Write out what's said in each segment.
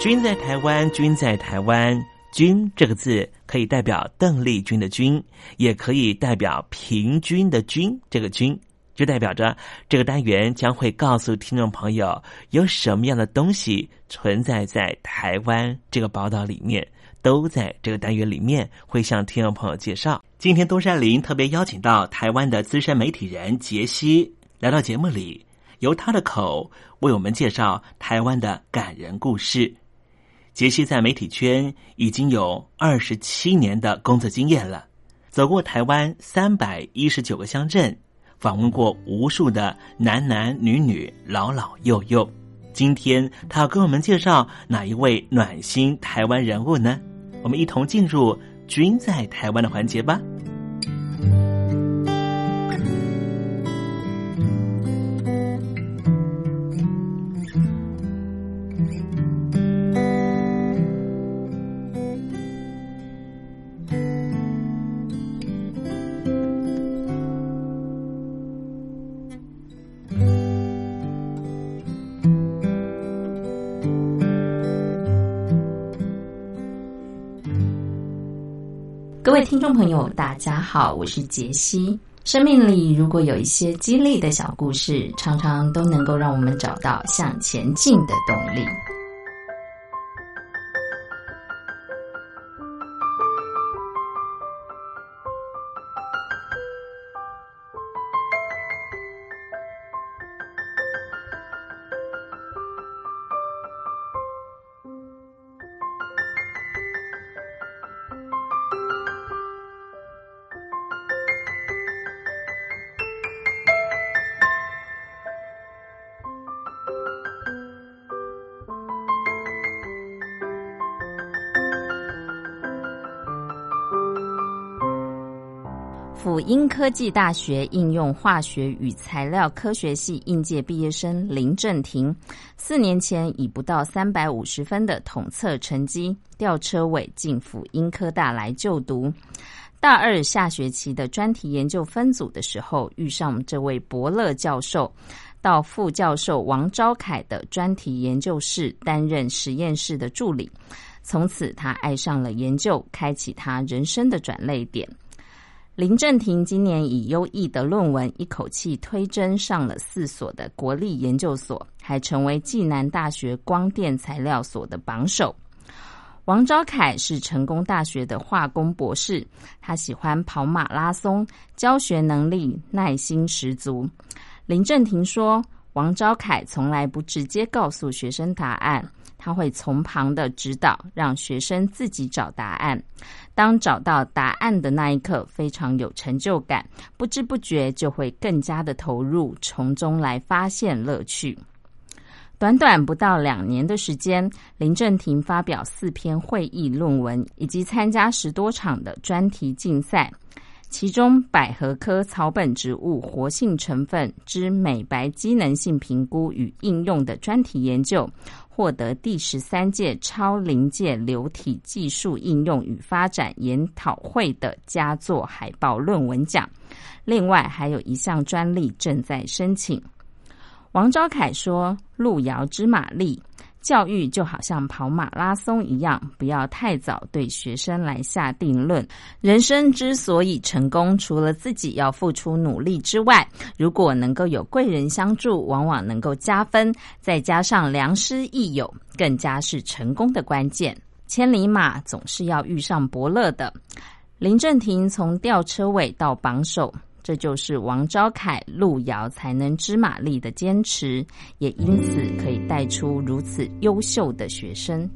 君在台湾，君在台湾，君这个字可以代表邓丽君的君，也可以代表平均的均。这个君，就代表着这个单元将会告诉听众朋友有什么样的东西存在在台湾这个宝岛里面，都在这个单元里面会向听众朋友介绍。今天东山林特别邀请到台湾的资深媒体人杰西来到节目里，由他的口为我们介绍台湾的感人故事。杰西在媒体圈已经有二十七年的工作经验了，走过台湾三百一十九个乡镇。访问过无数的男男女女、老老幼幼，今天他要跟我们介绍哪一位暖心台湾人物呢？我们一同进入《君在台湾》的环节吧。听众朋友，大家好，我是杰西。生命里如果有一些激励的小故事，常常都能够让我们找到向前进的动力。英科技大学应用化学与材料科学系应届毕业生林正廷，四年前以不到三百五十分的统测成绩吊车尾进辅英科大来就读。大二下学期的专题研究分组的时候，遇上这位伯乐教授到副教授王昭凯的专题研究室担任实验室的助理，从此他爱上了研究，开启他人生的转泪点。林正廷今年以优异的论文一口气推甄上了四所的国立研究所，还成为暨南大学光电材料所的榜首。王昭凯是成功大学的化工博士，他喜欢跑马拉松，教学能力耐心十足。林正廷说：“王昭凯从来不直接告诉学生答案。”他会从旁的指导，让学生自己找答案。当找到答案的那一刻，非常有成就感，不知不觉就会更加的投入，从中来发现乐趣。短短不到两年的时间，林正廷发表四篇会议论文，以及参加十多场的专题竞赛。其中，百合科草本植物活性成分之美白机能性评估与应用的专题研究，获得第十三届超临界流体技术应用与发展研讨会的佳作海报论文奖。另外，还有一项专利正在申请。王昭凯说：“路遥知马力。”教育就好像跑马拉松一样，不要太早对学生来下定论。人生之所以成功，除了自己要付出努力之外，如果能够有贵人相助，往往能够加分。再加上良师益友，更加是成功的关键。千里马总是要遇上伯乐的。林正廷从吊车尾到榜首。这就是王昭凯、路遥才能知马力的坚持，也因此可以带出如此优秀的学生。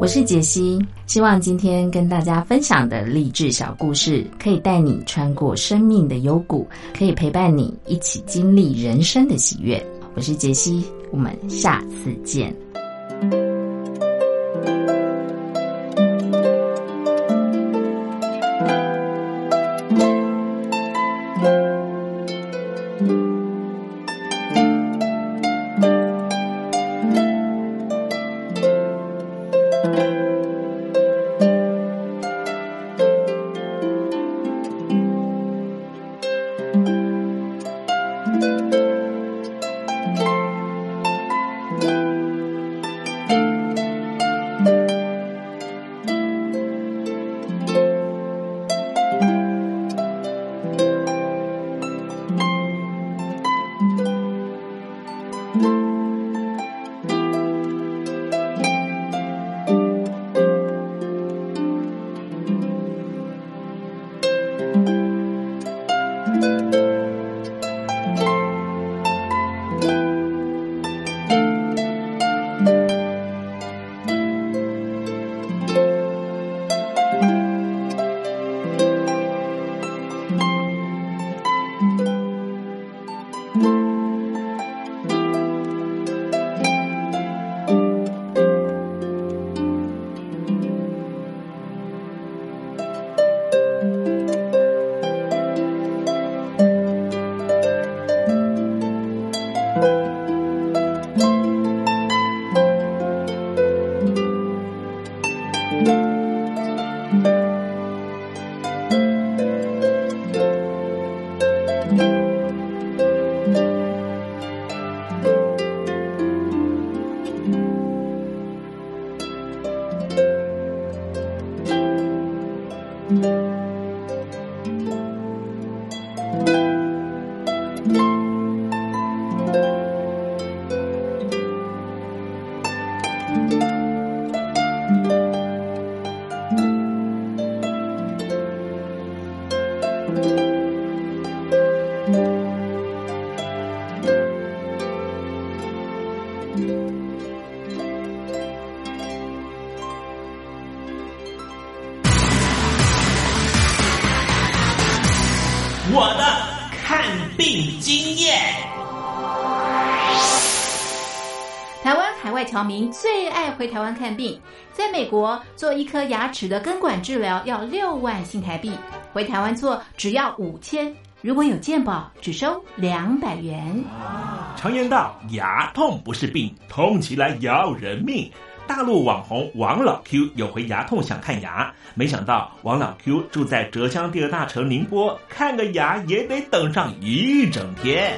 我是杰西，希望今天跟大家分享的励志小故事，可以带你穿过生命的幽谷，可以陪伴你一起经历人生的喜悦。我是杰西，我们下次见。我的看病经验。台湾海外侨民最爱回台湾看病，在美国做一颗牙齿的根管治疗要六万新台币，回台湾做只要五千，如果有健保只收两百元。常言道，牙痛不是病，痛起来要人命。大陆网红王老 Q 有回牙痛想看牙，没想到王老 Q 住在浙江第二大城宁波，看个牙也得等上一整天。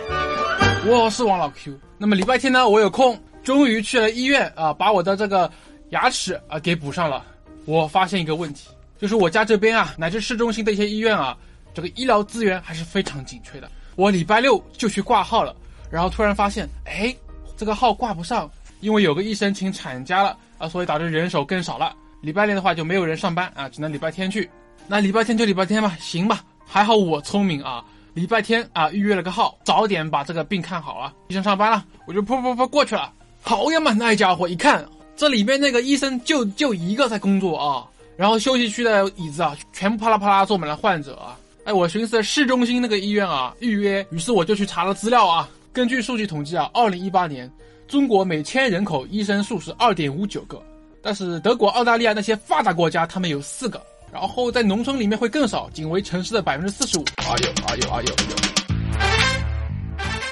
我是王老 Q，那么礼拜天呢，我有空，终于去了医院啊，把我的这个牙齿啊给补上了。我发现一个问题，就是我家这边啊，乃至市中心的一些医院啊，这个医疗资源还是非常紧缺的。我礼拜六就去挂号了，然后突然发现，哎，这个号挂不上。因为有个医生请产假了啊，所以导致人手更少了。礼拜六的话就没有人上班啊，只能礼拜天去。那礼拜天就礼拜天吧，行吧。还好我聪明啊，礼拜天啊预约了个号，早点把这个病看好啊。医生上班了，我就噗噗噗过去了。好呀嘛，那家伙一看，这里面那个医生就就一个在工作啊，然后休息区的椅子啊，全部啪啦啪啦坐满了患者啊。哎，我寻思市中心那个医院啊预约，于是我就去查了资料啊。根据数据统计啊，二零一八年。中国每千人口医生数是二点五九个，但是德国、澳大利亚那些发达国家，他们有四个。然后在农村里面会更少，仅为城市的百分之四十五。哎呦哎呦哎呦！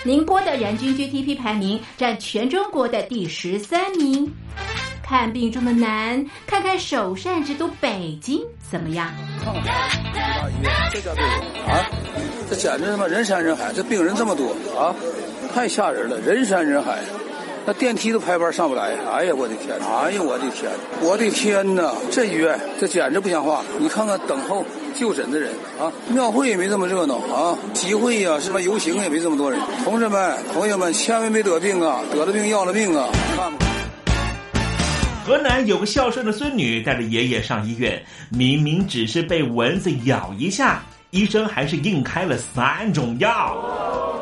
宁波的人均 GDP 排名占全中国的第十三名。看病这么难，看看首善之都北京怎么样？大医院，这叫病啊！这简直他妈人山人海，这病人这么多啊，太吓人了，人山人海。那电梯都排班上不来，哎呀，我的天！哎呀，我的天！我的天哪！这医院这简直不像话！你看看等候就诊的人啊，庙会也没这么热闹啊，集会呀，什么游行也没这么多人。同志们、朋友们，千万别得病啊！得了病要了命啊！看吧。河南有个孝顺的孙女带着爷爷上医院，明明只是被蚊子咬一下，医生还是硬开了三种药。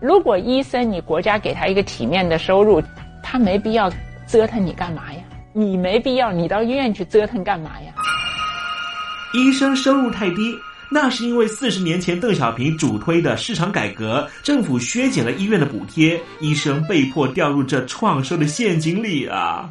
如果医生你国家给他一个体面的收入，他没必要折腾你干嘛呀？你没必要你到医院去折腾干嘛呀？医生收入太低，那是因为四十年前邓小平主推的市场改革，政府削减了医院的补贴，医生被迫掉入这创收的陷阱里啊！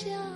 下。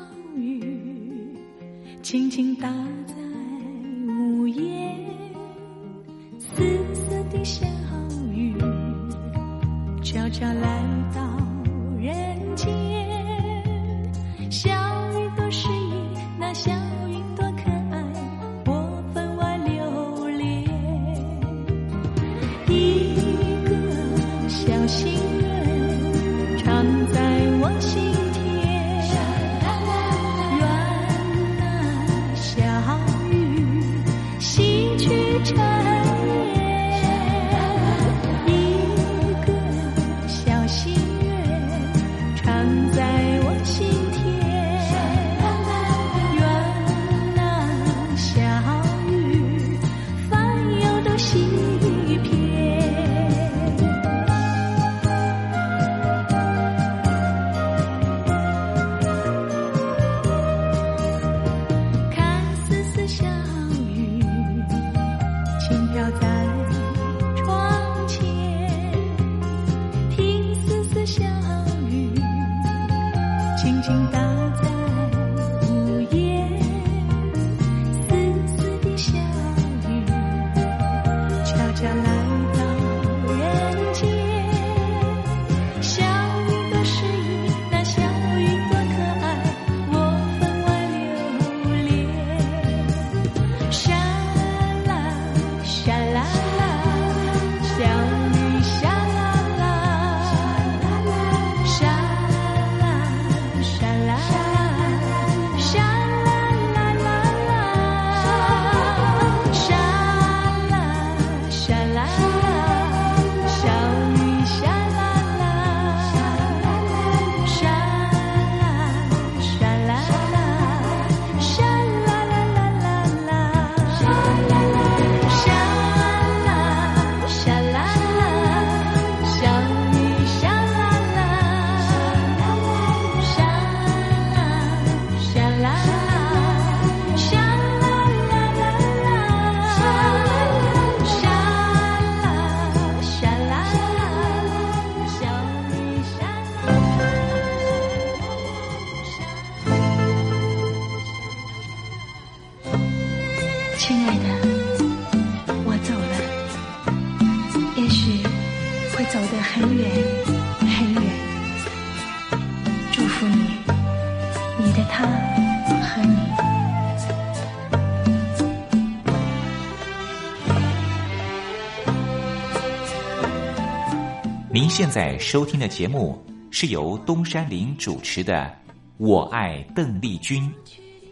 现在收听的节目是由东山林主持的《我爱邓丽君》，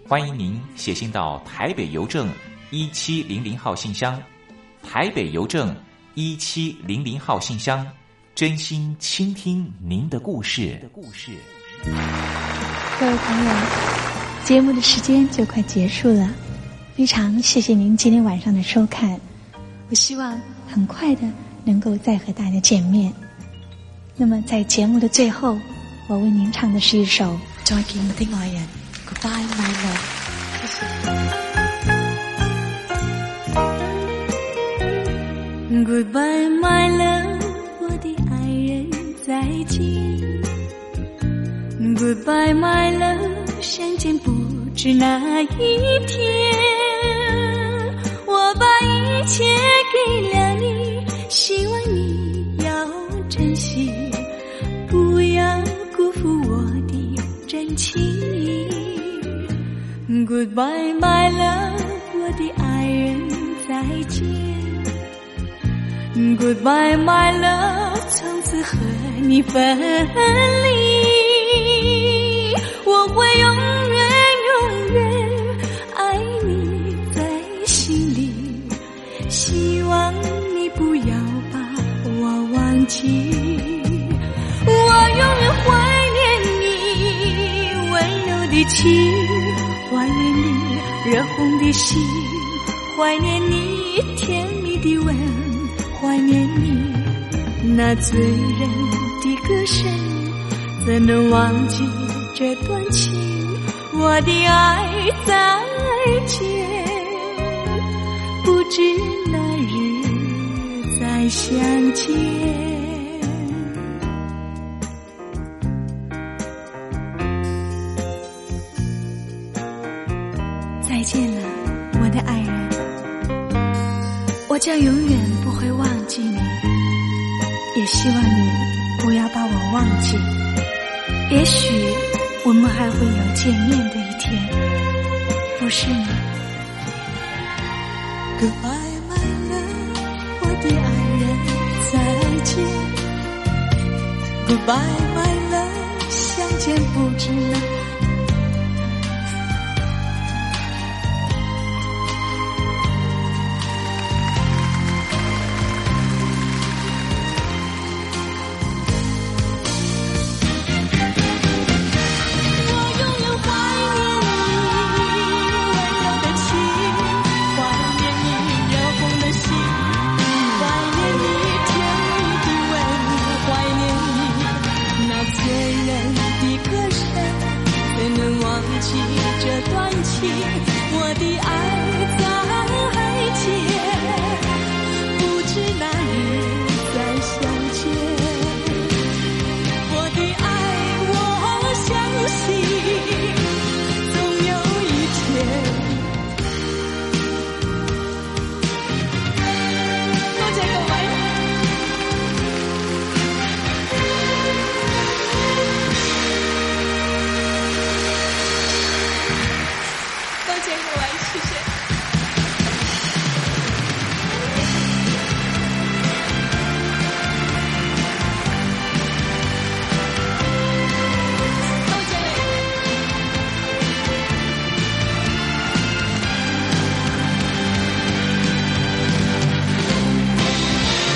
欢迎您写信到台北邮政一七零零号信箱，台北邮政一七零零号信箱，真心倾听您的故事。的故事各位朋友，节目的时间就快结束了，非常谢谢您今天晚上的收看。我希望很快的能够再和大家见面。那么在节目的最后，我为您唱的是一首《再见我的爱人》，Goodbye my love，goodbye my love，我的爱人，再见。Goodbye, my love，相见不知哪一天。我把一切给了你，希望你要珍惜，不要辜负我的真情意。Goodbye, my love，我的爱人，再见。Goodbye, my love，从此和你分离。我会永远柔的情，怀念你热红的心，怀念你甜蜜的吻。怀念你那醉人的歌声，怎能忘记这段情？我的爱再见，不知哪日再相见。再见了，我的爱人，我将永远不会忘记你，也希望你不要把我忘记。也许我们还会有见面的一天，不是吗？Goodbye, my love，我的爱人，再见。Goodbye, my love，相见不知哪。